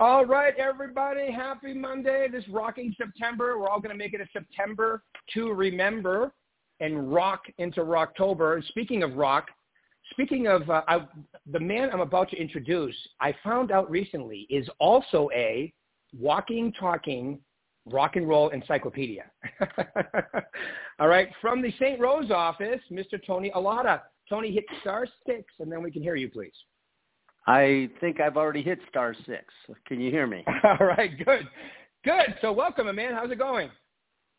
All right, everybody. Happy Monday. This rocking September. We're all going to make it a September to remember and rock into Rocktober. Speaking of rock, speaking of uh, I, the man I'm about to introduce, I found out recently is also a walking, talking rock and roll encyclopedia. all right, from the St. Rose office, Mr. Tony Alada. Tony, hit star six, and then we can hear you, please. I think I've already hit star six. Can you hear me? All right, good. Good. So welcome, man. How's it going?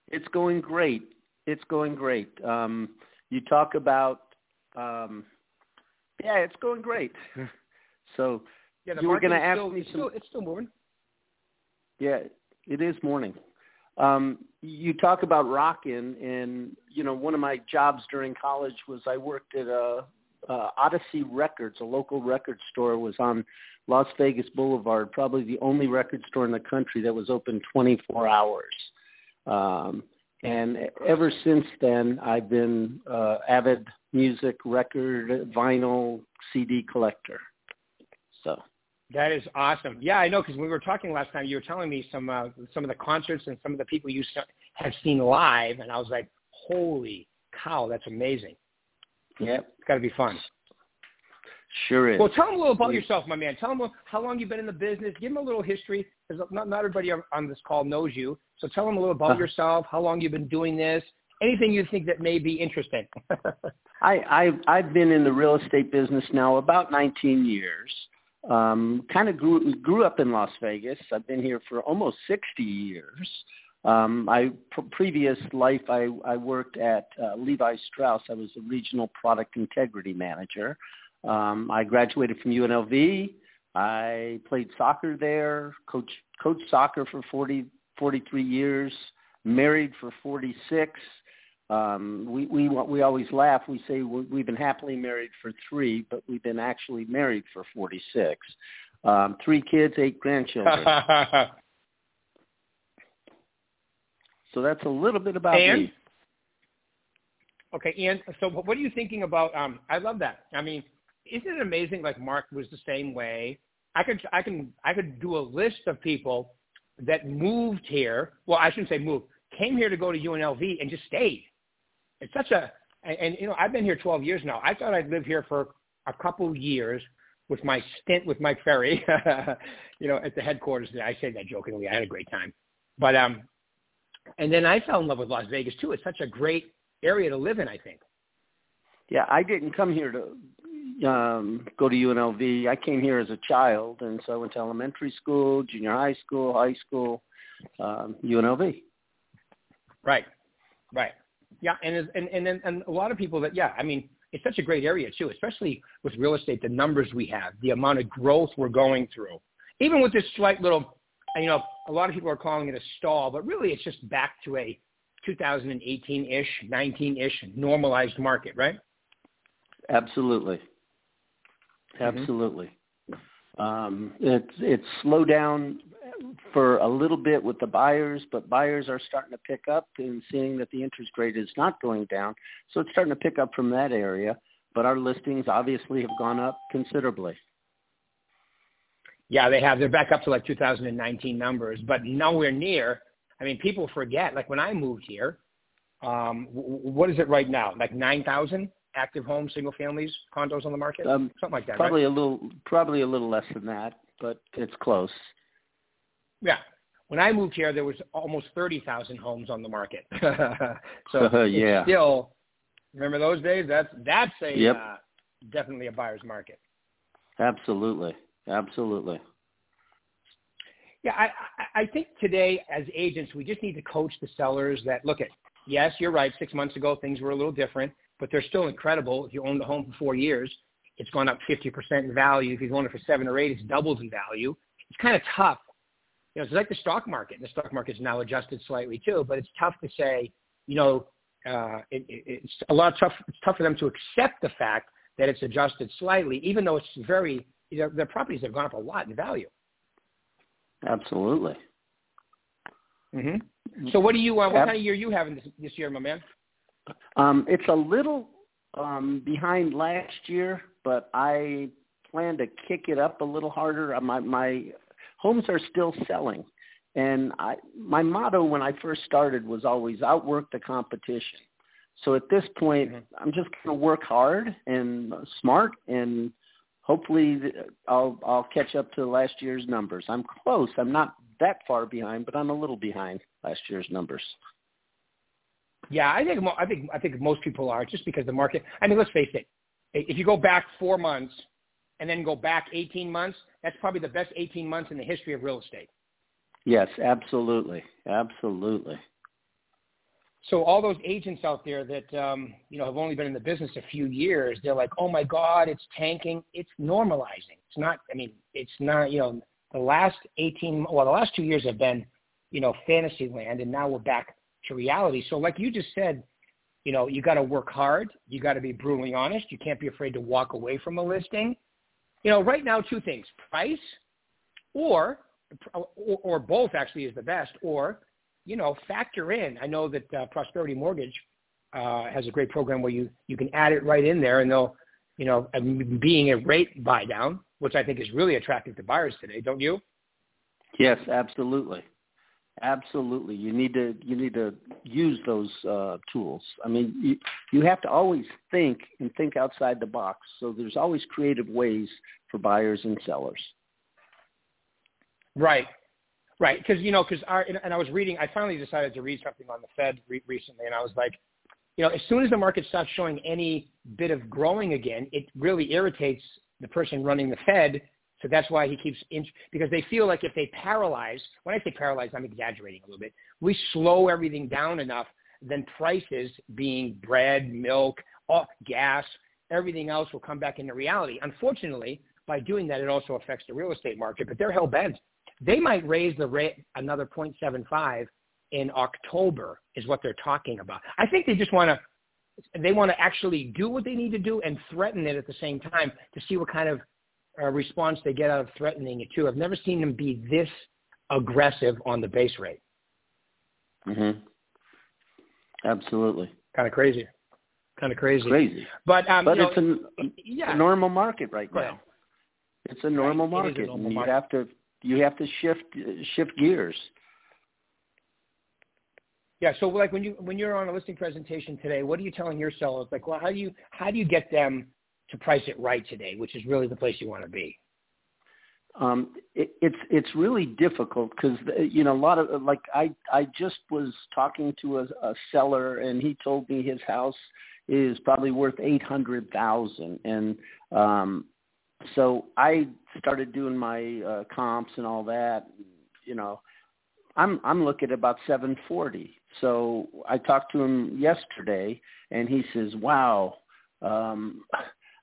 It's going great. It's going great. Um, you talk about, um, yeah, it's going great. so yeah, you were going to ask still, me it's some. Still, it's still moving. Yeah, it is morning. Um, you talk about rocking, and you know, one of my jobs during college was I worked at a uh, Odyssey Records, a local record store, was on Las Vegas Boulevard, probably the only record store in the country that was open 24 hours. Um, and ever since then, I've been uh, avid music, record, vinyl, CD collector. So that is awesome. Yeah, I know because we were talking last time. You were telling me some uh, some of the concerts and some of the people you have seen live, and I was like, "Holy cow, that's amazing!" Yep. It's got to be fun. Sure is. Well, tell them a little about yourself, my man. Tell them how long you've been in the business. Give them a little history, because not, not everybody on this call knows you. So tell them a little about uh yourself, how long you've been doing this, anything you think that may be interesting. I, I've, I've been in the real estate business now about 19 years. Um, kind of grew, grew up in Las Vegas. I've been here for almost 60 years. Um, I previous life I, I worked at uh, Levi Strauss. I was a regional product integrity manager. Um, I graduated from UNLV. I played soccer there, coach coached soccer for 40, 43 years, married for 46. Um, we, we, we always laugh. We say we've been happily married for three, but we've been actually married for 46. Um, three kids, eight grandchildren. So that's a little bit about and, me. Okay, and so what are you thinking about? Um, I love that. I mean, isn't it amazing? Like Mark was the same way. I could, I can, I could do a list of people that moved here. Well, I shouldn't say moved. Came here to go to UNLV and just stayed. It's such a, and, and you know, I've been here 12 years now. I thought I'd live here for a couple years with my stint with Mike Ferry, you know, at the headquarters. I say that jokingly. I had a great time, but um, and then I fell in love with Las Vegas too. It's such a great area to live in. I think. Yeah, I didn't come here to um, go to UNLV. I came here as a child, and so I went to elementary school, junior high school, high school, um, UNLV. Right, right. Yeah, and and and then and a lot of people that yeah, I mean, it's such a great area too, especially with real estate. The numbers we have, the amount of growth we're going through, even with this slight little you know, a lot of people are calling it a stall, but really it's just back to a 2018-ish, 19-ish normalized market, right? Absolutely. Mm-hmm. Absolutely. Mm-hmm. Um, it's it's slowed down for a little bit with the buyers, but buyers are starting to pick up and seeing that the interest rate is not going down. So it's starting to pick up from that area. But our listings obviously have gone up considerably. Yeah, they have. They're back up to like 2019 numbers, but nowhere near. I mean, people forget. Like when I moved here, um, what is it right now? Like 9,000 active homes, single families, condos on the market, um, something like that. Probably right? a little, probably a little less than that, but it's close. Yeah. When I moved here, there was almost 30,000 homes on the market. so yeah. still, remember those days? That's that's a yep. uh, definitely a buyer's market. Absolutely. Absolutely. Yeah, I, I think today as agents, we just need to coach the sellers that look at, yes, you're right. Six months ago, things were a little different, but they're still incredible. If you own the home for four years, it's gone up 50% in value. If you've owned it for seven or eight, it's doubled in value. It's kind of tough. You know, it's like the stock market. And the stock market is now adjusted slightly too, but it's tough to say, you know, uh, it, it, it's a lot tough. It's tough for them to accept the fact that it's adjusted slightly, even though it's very know, their properties have gone up a lot in value. Absolutely. Mm-hmm. So what do you uh, what kind of year are you having this, this year, my man? Um, it's a little um, behind last year, but I plan to kick it up a little harder. Uh, my my homes are still selling. And I, my motto when I first started was always outwork the competition. So at this point, mm-hmm. I'm just going to work hard and smart, and hopefully I'll I'll catch up to last year's numbers. I'm close. I'm not that far behind, but I'm a little behind last year's numbers. Yeah, I think I think I think most people are just because the market. I mean, let's face it. If you go back four months and then go back 18 months, that's probably the best 18 months in the history of real estate. Yes, absolutely, absolutely. So all those agents out there that um, you know have only been in the business a few years, they're like, "Oh my God, it's tanking." It's normalizing. It's not. I mean, it's not. You know, the last 18, well, the last two years have been, you know, fantasy land, and now we're back to reality. So, like you just said, you know, you got to work hard. You got to be brutally honest. You can't be afraid to walk away from a listing. You know, right now, two things: price, or or, or both actually is the best, or you know, factor in. I know that uh, Prosperity Mortgage uh, has a great program where you you can add it right in there, and they'll, you know, being a rate buy down, which I think is really attractive to buyers today, don't you? Yes, absolutely, absolutely. You need to you need to use those uh, tools. I mean, you you have to always think and think outside the box. So there's always creative ways for buyers and sellers. Right. Right, because you know, because our and I was reading. I finally decided to read something on the Fed re- recently, and I was like, you know, as soon as the market starts showing any bit of growing again, it really irritates the person running the Fed. So that's why he keeps in, because they feel like if they paralyze. When I say paralyze, I'm exaggerating a little bit. We slow everything down enough, then prices, being bread, milk, all, gas, everything else will come back into reality. Unfortunately, by doing that, it also affects the real estate market. But they're hell bent they might raise the rate another 0.75 in October is what they're talking about. I think they just want to they want to actually do what they need to do and threaten it at the same time to see what kind of uh, response they get out of threatening it too. I've never seen them be this aggressive on the base rate. Mhm. Absolutely. Kind of crazy. Kind of crazy. Crazy. But um, but it's know, a, yeah. a normal market right now. It's a normal right. market, a normal and you market. have to you have to shift shift gears. Yeah. So like when you when you're on a listing presentation today, what are you telling your sellers? Like, well, how do you how do you get them to price it right today, which is really the place you want to be? Um, it, it's it's really difficult because you know a lot of like I I just was talking to a, a seller and he told me his house is probably worth eight hundred thousand and um so I started doing my uh, comps and all that. You know, I'm I'm looking at about 740. So I talked to him yesterday, and he says, "Wow, um,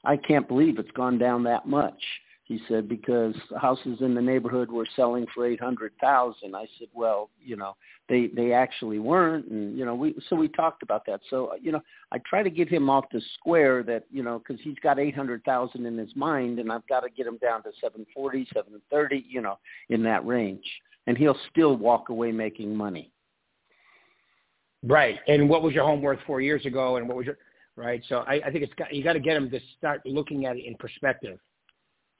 I can't believe it's gone down that much." He said because houses in the neighborhood were selling for eight hundred thousand. I said, well, you know, they they actually weren't, and you know, we so we talked about that. So you know, I try to get him off the square that you know because he's got eight hundred thousand in his mind, and I've got to get him down to seven forty, seven thirty, you know, in that range, and he'll still walk away making money. Right. And what was your home worth four years ago, and what was your right? So I, I think it's got you got to get him to start looking at it in perspective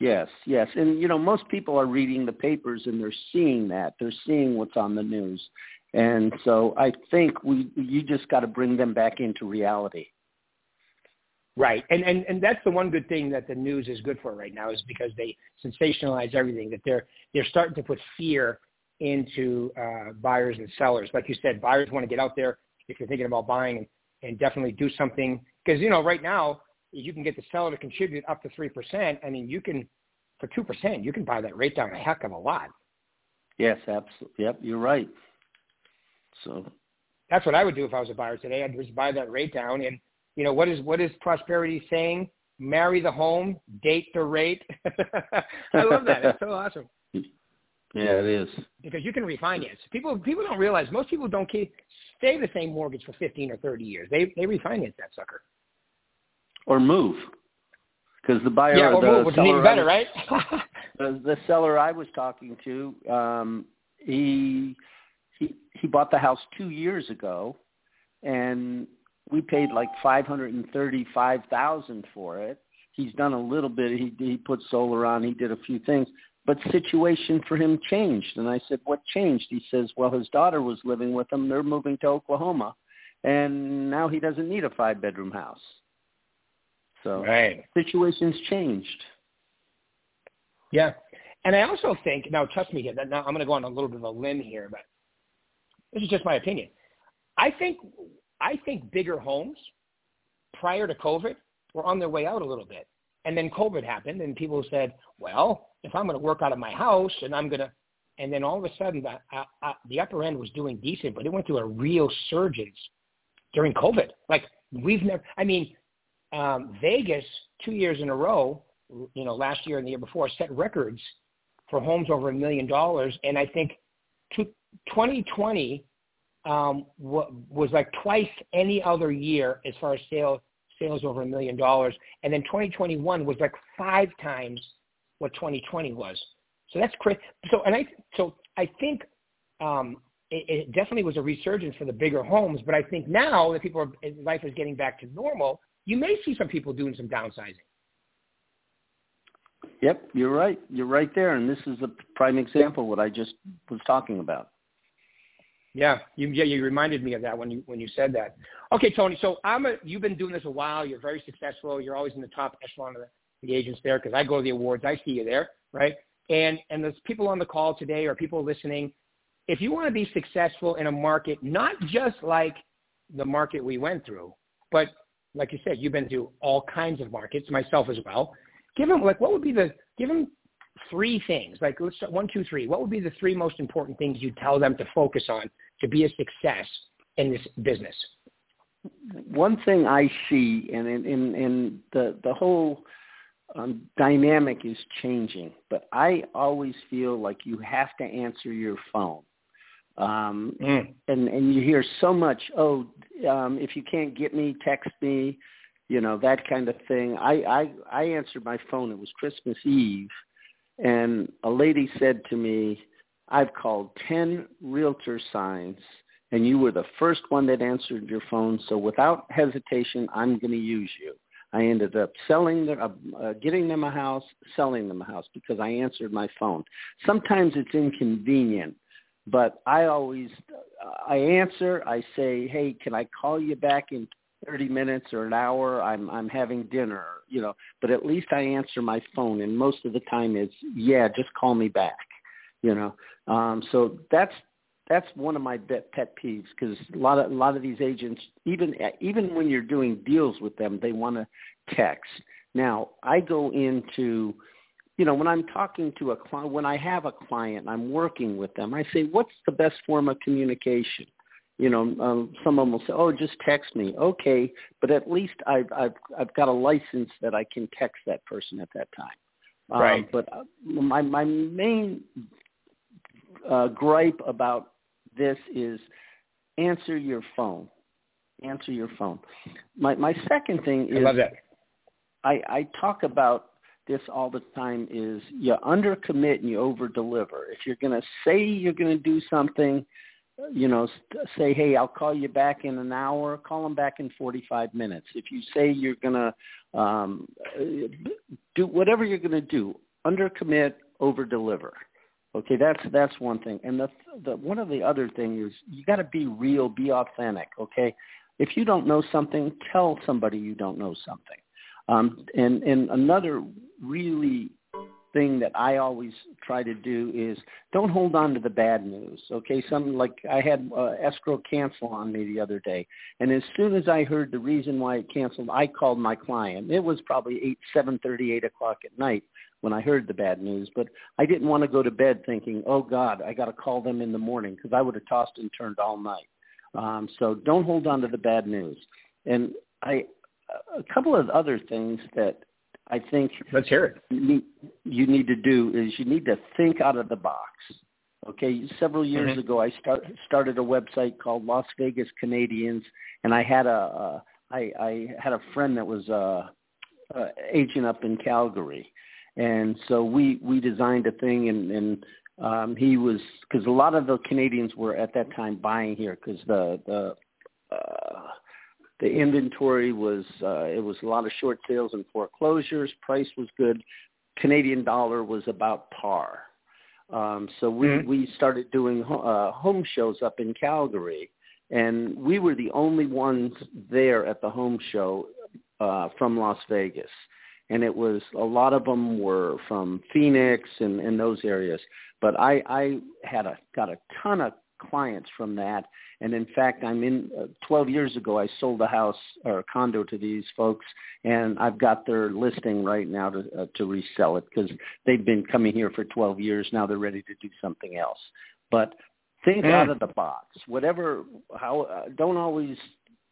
Yes, yes. And, you know, most people are reading the papers and they're seeing that. They're seeing what's on the news. And so I think we you just got to bring them back into reality. Right. And, and and that's the one good thing that the news is good for right now is because they sensationalize everything that they're they're starting to put fear into uh, buyers and sellers. Like you said, buyers want to get out there if you're thinking about buying and, and definitely do something because you know right now you can get the seller to contribute up to 3%, I mean, you can, for 2%, you can buy that rate down a heck of a lot. Yes, absolutely. Yep, you're right. So that's what I would do if I was a buyer today. I'd just buy that rate down. And, you know, what is, what is prosperity saying? Marry the home, date the rate. I love that. It's so awesome. Yeah, it is. Because you can refinance. People people don't realize most people don't keep stay the same mortgage for 15 or 30 years. They they refinance that sucker or move because the buyer yeah, or the move, which is even better, was, right? the, the seller I was talking to, um, he he he bought the house two years ago, and we paid like five hundred and thirty-five thousand for it. He's done a little bit. He he put solar on. He did a few things, but situation for him changed. And I said, what changed? He says, well, his daughter was living with him. They're moving to Oklahoma, and now he doesn't need a five-bedroom house. So right. situations changed. Yeah. And I also think, now trust me, here, now I'm going to go on a little bit of a limb here, but this is just my opinion. I think, I think bigger homes prior to COVID were on their way out a little bit. And then COVID happened and people said, well, if I'm going to work out of my house and I'm going to, and then all of a sudden the, uh, uh, the upper end was doing decent, but it went through a real surge during COVID. Like we've never, I mean, um, Vegas two years in a row, you know, last year and the year before set records for homes over a million dollars. And I think to 2020 um, was like twice any other year as far as sales sales over a million dollars. And then 2021 was like five times what 2020 was. So that's crazy. So and I so I think um, it, it definitely was a resurgence for the bigger homes. But I think now that people are life is getting back to normal, you may see some people doing some downsizing. Yep, you're right. You're right there, and this is a prime example of what I just was talking about. Yeah, you yeah you reminded me of that when you when you said that. Okay, Tony. So I'm a you've been doing this a while. You're very successful. You're always in the top echelon of the, the agents there because I go to the awards. I see you there, right? And and there's people on the call today or people listening. If you want to be successful in a market, not just like the market we went through, but like you said, you've been through all kinds of markets, myself as well. Give them like what would be the give them three things like let's start, one, two, three. What would be the three most important things you tell them to focus on to be a success in this business? One thing I see, and in, in, in the the whole um, dynamic is changing, but I always feel like you have to answer your phone. Um, mm. and, and you hear so much, oh, um, if you can't get me, text me, you know, that kind of thing. I, I, I answered my phone. It was Christmas Eve. And a lady said to me, I've called 10 realtor signs and you were the first one that answered your phone. So without hesitation, I'm going to use you. I ended up selling them, uh, uh, getting them a house, selling them a house because I answered my phone. Sometimes it's inconvenient but I always I answer. I say, "Hey, can I call you back in 30 minutes or an hour? I'm I'm having dinner." You know, but at least I answer my phone, and most of the time it's, "Yeah, just call me back." You know, um, so that's that's one of my pet peeves because a lot of a lot of these agents, even even when you're doing deals with them, they want to text. Now I go into you know, when I'm talking to a client, when I have a client, I'm working with them. I say, what's the best form of communication? You know, um, some of them will say, "Oh, just text me." Okay, but at least I've I've I've got a license that I can text that person at that time. Um, right. But uh, my my main uh, gripe about this is answer your phone. Answer your phone. My my second thing is I love that. I, I talk about this all the time is you undercommit and you over deliver. If you're going to say you're going to do something, you know, say, hey, I'll call you back in an hour. Call them back in 45 minutes. If you say you're going to um, do whatever you're going to do, undercommit, over deliver. Okay, that's that's one thing. And the the one of the other thing is you got to be real, be authentic. Okay, if you don't know something, tell somebody you don't know something. Um, and, and another really thing that I always try to do is don't hold on to the bad news. Okay, some like I had uh, escrow cancel on me the other day, and as soon as I heard the reason why it canceled, I called my client. It was probably eight, seven thirty, eight o'clock at night when I heard the bad news, but I didn't want to go to bed thinking, oh God, I got to call them in the morning because I would have tossed and turned all night. Um, so don't hold on to the bad news. And I a couple of other things that I think let's hear it. You need, you need to do is you need to think out of the box. Okay, several years mm-hmm. ago, I start, started a website called Las Vegas Canadians, and I had a, a I, I had a friend that was a, a agent up in Calgary, and so we we designed a thing, and, and um, he was because a lot of the Canadians were at that time buying here because the the uh, the inventory was uh, it was a lot of short sales and foreclosures. Price was good. Canadian dollar was about par. Um, so we mm-hmm. we started doing uh, home shows up in Calgary, and we were the only ones there at the home show uh, from Las Vegas. And it was a lot of them were from Phoenix and, and those areas. But I, I had a got a ton of clients from that. And in fact, I'm in uh, 12 years ago, I sold a house or a condo to these folks, and I've got their listing right now to uh, to resell it because they've been coming here for 12 years. Now they're ready to do something else. But think mm. out of the box. Whatever, how uh, don't always,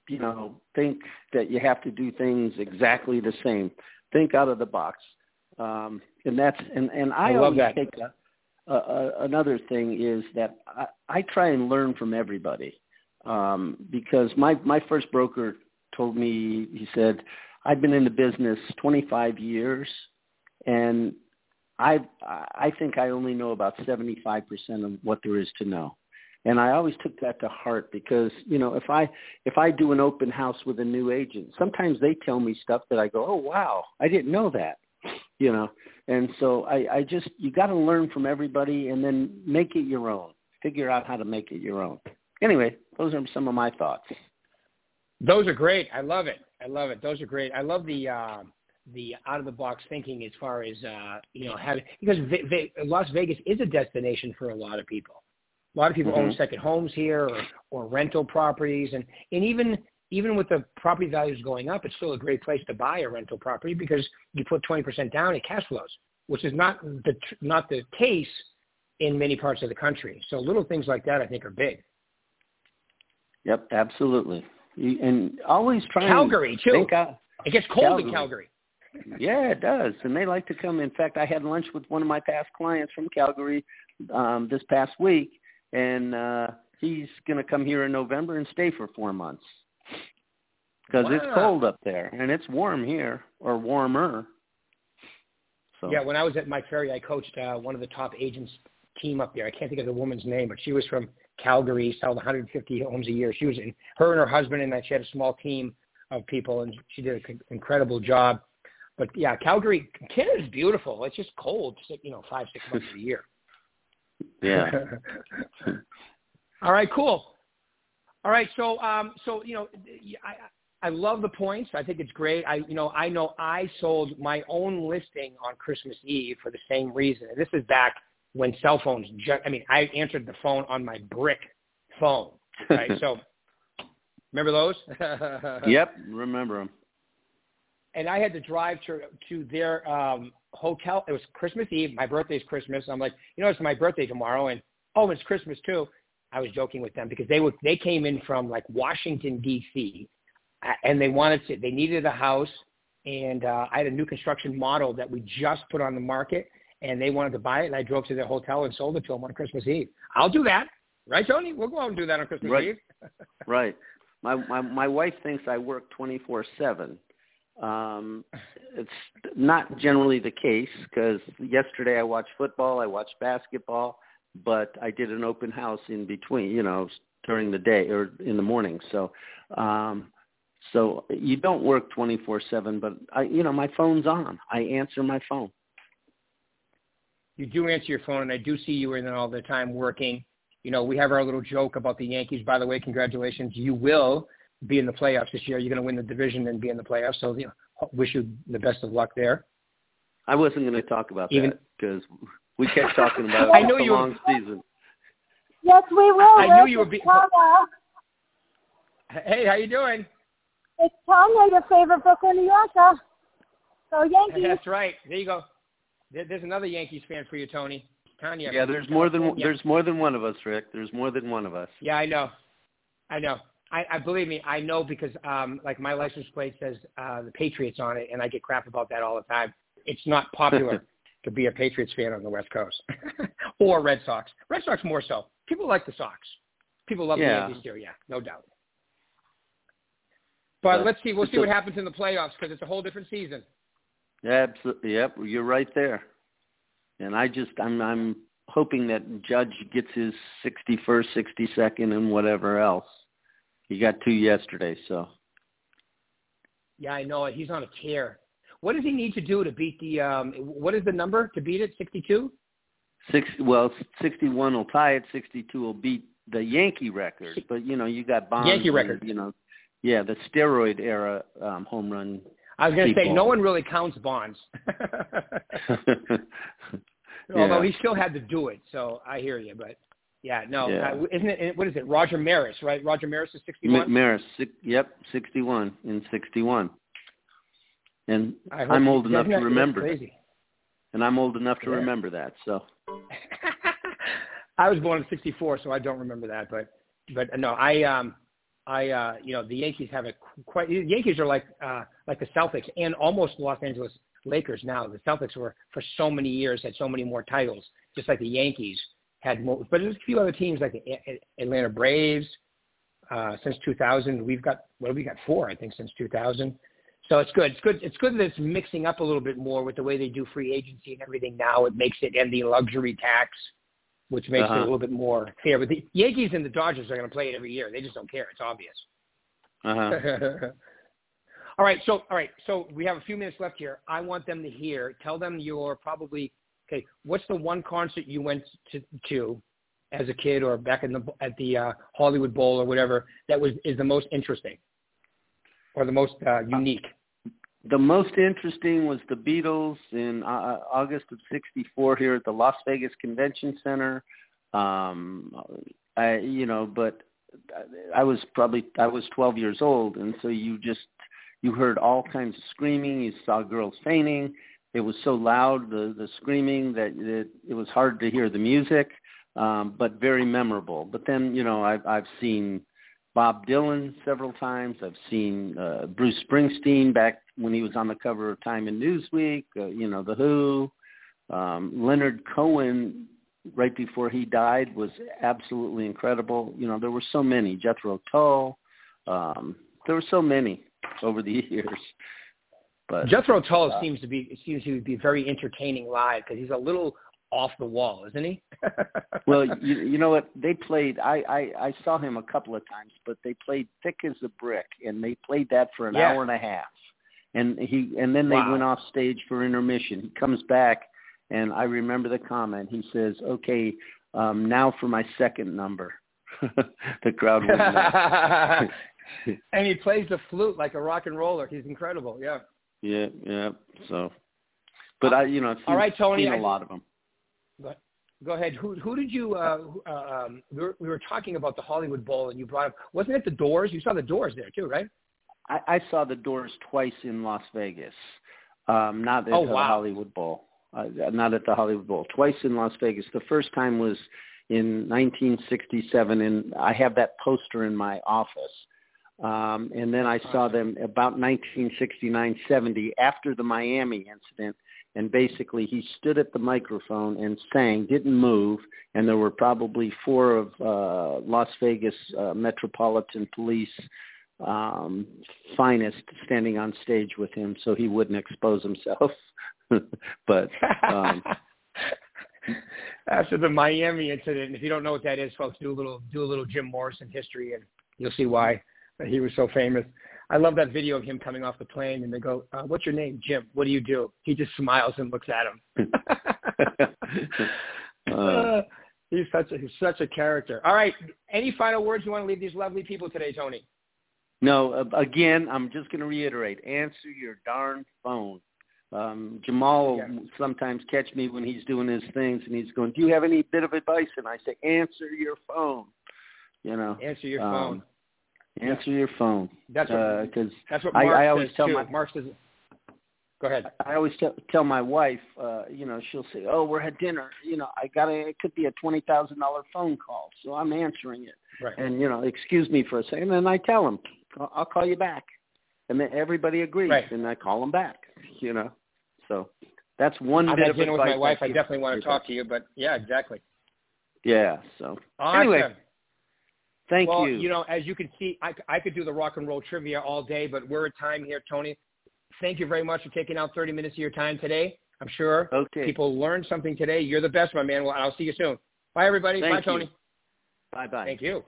you know, think that you have to do things exactly the same. Think out of the box. Um, and that's and and I, I always that. take a, another thing is that I, I try and learn from everybody um, because my my first broker told me he said I've been in the business 25 years and I I think I only know about 75% of what there is to know. And I always took that to heart because, you know, if I if I do an open house with a new agent, sometimes they tell me stuff that I go, "Oh, wow, I didn't know that." You know. And so I, I just you got to learn from everybody and then make it your own. Figure out how to make it your own. Anyway, those are some of my thoughts. Those are great. I love it. I love it. Those are great. I love the uh, the out of the box thinking as far as uh, you know having because Ve- Ve- Las Vegas is a destination for a lot of people. A lot of people mm-hmm. own second homes here or, or rental properties, and and even even with the property values going up, it's still a great place to buy a rental property because you put 20% down, it cash flows, which is not the not the case in many parts of the country. So little things like that, I think, are big. Yep, absolutely. And always try Calgary too. Out, it gets cold Calgary. in Calgary. yeah, it does, and they like to come. In fact, I had lunch with one of my past clients from Calgary um, this past week, and uh, he's going to come here in November and stay for four months because wow. it's cold up there and it's warm here or warmer. So. Yeah, when I was at Mike Ferry, I coached uh, one of the top agents team up there. I can't think of the woman's name, but she was from Calgary, sold 150 homes a year. She was in her and her husband, and that she had a small team of people, and she did an incredible job. But yeah, Calgary, Canada's beautiful. It's just cold, you know, five six months the year. Yeah. All right, cool. All right, so um, so you know, I I love the points. I think it's great. I, you know, I know I sold my own listing on Christmas Eve for the same reason. And this is back when cell phones. Ju- I mean, I answered the phone on my brick phone. Right. so, remember those? yep, remember them. And I had to drive to to their um, hotel. It was Christmas Eve. My birthday's Christmas. I'm like, you know, it's my birthday tomorrow, and oh, it's Christmas too. I was joking with them because they were they came in from like Washington D.C and they wanted to, they needed a house, and uh, I had a new construction model that we just put on the market, and they wanted to buy it, and I drove to their hotel and sold it to them on Christmas Eve. I'll do that, right, Tony? We'll go out and do that on Christmas right. Eve. right. My my my wife thinks I work twenty four seven. Um, it's not generally the case because yesterday I watched football, I watched basketball, but I did an open house in between, you know, during the day or in the morning. So um, so you don't work 24/7, but I, you know, my phone's on. I answer my phone. You do answer your phone, and I do see you in there all the time working. You know, we have our little joke about the Yankees. By the way, congratulations. You will be in the playoffs this year. You're going to win the division and be in the playoffs. So, you know, wish you the best of luck there. I wasn't going to talk about Even, that because we kept talking about I know you long were, season. Yes, we will. I knew you would be. Hey, how you doing? It's Tanya, your favorite Brooklyn, New Yorker. So Yankees. That's right. There you go. There's another Yankees fan for you, Tony. Tanya. Yeah, there's more than there's more than one of us, Rick. There's more than one of us. Yeah, I know. I know. I, I believe me, I know because um like my license plate says uh the Patriots on it and I get crap about that all the time. It's not popular to be a Patriots fan on the West Coast. or Red Sox. Red Sox more so. People like the Sox. People love yeah. the Yankees too, yeah, no doubt. But let's see. We'll see what happens in the playoffs because it's a whole different season. Absolutely. Yep. You're right there. And I just I'm I'm hoping that Judge gets his 61st, 62nd, and whatever else. He got two yesterday, so. Yeah, I know it. He's on a tear. What does he need to do to beat the? Um, what is the number to beat it? Sixty-two. Six. Well, sixty-one will tie it. Sixty-two will beat the Yankee record. But you know, you got Bonds. Yankee record. And, you know, yeah, the steroid era um, home run. I was going to say no one really counts Bonds. Although he still had to do it, so I hear you. But yeah, no, Yeah. Uh, isn't it? What is it? Roger Maris, right? Roger Maris is sixty-one. Maris, six, yep, 61 in 61. And i i'm old enough to remember. Crazy. And I'm old enough to Yeah. remember that. So, I was born in '64, so I don't remember that. But but no, I um I uh you know the Yankees have a quite. The Yankees are like uh like the Celtics and almost Los Angeles Lakers now. The Celtics were for so many years had so many more titles, just like the Yankees had more. But there's a few other teams like the Atlanta Braves. Uh, since 2000, we've got have we got four? I think since 2000. So it's good. It's good. It's good that it's mixing up a little bit more with the way they do free agency and everything now. It makes it and the luxury tax, which makes it Uh-huh. a little bit more fair. But the Yankees and the Dodgers are going to play it every year. They just don't care. It's obvious. uh-huh. all right. So all right. So we have a few minutes left here. I want them to hear. Tell them you're probably okay. What's the one concert you went to, to as a kid or back in the at the uh, Hollywood Bowl or whatever that was is the most interesting or the most uh, unique? The most interesting was the Beatles in uh, August of 64 here at the Las Vegas Convention Center. Um, I, you know, but I was probably, I was 12 years old. And so you just, you heard all kinds of screaming. You saw girls fainting. It was so loud, the, the screaming that it, it was hard to hear the music, um, but very memorable. But then, you know, I've, I've seen Bob Dylan several times. I've seen uh, Bruce Springsteen back when he was on the cover of Time and Newsweek. Uh, you know, The Who. Um, Leonard Cohen, right before he died, was absolutely incredible. You know, there were so many. Jethro Tull. Um, there were so many over the years. But Jethro Tull uh, seems to be seems to be very entertaining live because he's a little off the wall, isn't he? well, you, you know what? They played. I, I I saw him a couple of times, but they played thick as a brick, and they played that for an Yeah. hour and a half. And he and then they Wow. went off stage for intermission. He comes back, and I remember the comment. He says, "Okay, um, now for my second number." the crowd went nuts. and he plays the flute like a rock and roller. He's incredible. Yeah. yeah, yeah. So, but I, you know, I've seen, All right, Tony, seen a I- lot of them. Go, go ahead. Who who did you? Uh, uh, um, we were we were talking about the Hollywood Bowl, and you brought up wasn't it the Doors? You saw the Doors there too, right? I, I saw the Doors twice in Las Vegas, um, not at Oh, the wow. Hollywood Bowl. Uh, not at the Hollywood Bowl. Twice in Las Vegas. The first time was in 1967, and I have that poster in my office. Um, and then I saw them about 1969-70 after the Miami incident. And basically, he stood at the microphone and sang, didn't move, and there were probably four of uh, Las Vegas uh, Metropolitan Police um, finest standing on stage with him, so he wouldn't expose himself. but um, After the Miami incident, if you don't know what that is, folks, do a little do a little Jim Morrison history, and you'll see why he was so famous. I love that video of him coming off the plane, and they go, uh, "What's your name, Jim? What do you do?" He just smiles and looks at him. uh, Uh, he's such a he's such a character. All right, any final words you want to leave these lovely people today, Tony? no, uh, again, I'm just going to reiterate: answer your darn phone. Um, Jamal will Yeah. sometimes catch me when he's doing his things, and he's going, "Do you have any bit of advice?" And I say, "Answer your phone." You know, Answer your um, phone. Answer your phone. That's what because that's what I- Mark I always says tell too. my- Mark says. Go ahead. I always tell, tell my wife, uh, you know, she'll say, "Oh, we're at dinner." You know, I got to It could be a twenty thousand dollar phone call, so I'm answering it. Right. And you know, excuse me for a second, and I tell them, "I'll I'll call you back," and then everybody agrees, Right. and I call them back. You know, so that's one I've bit of dinner with my wife. I definitely want to talk to you, but yeah, exactly. Yeah. So Awesome. anyway, thank well, you. know, as you can see, I, I could do the rock and roll trivia all day, but we're at time here, Tony. Thank you very much for taking out 30 minutes of your time today. I'm sure Okay. people learned something today. You're the best, my man. Well, I'll see you soon. Bye, everybody. Thank Bye, you. Tony. bye bye. Thank you.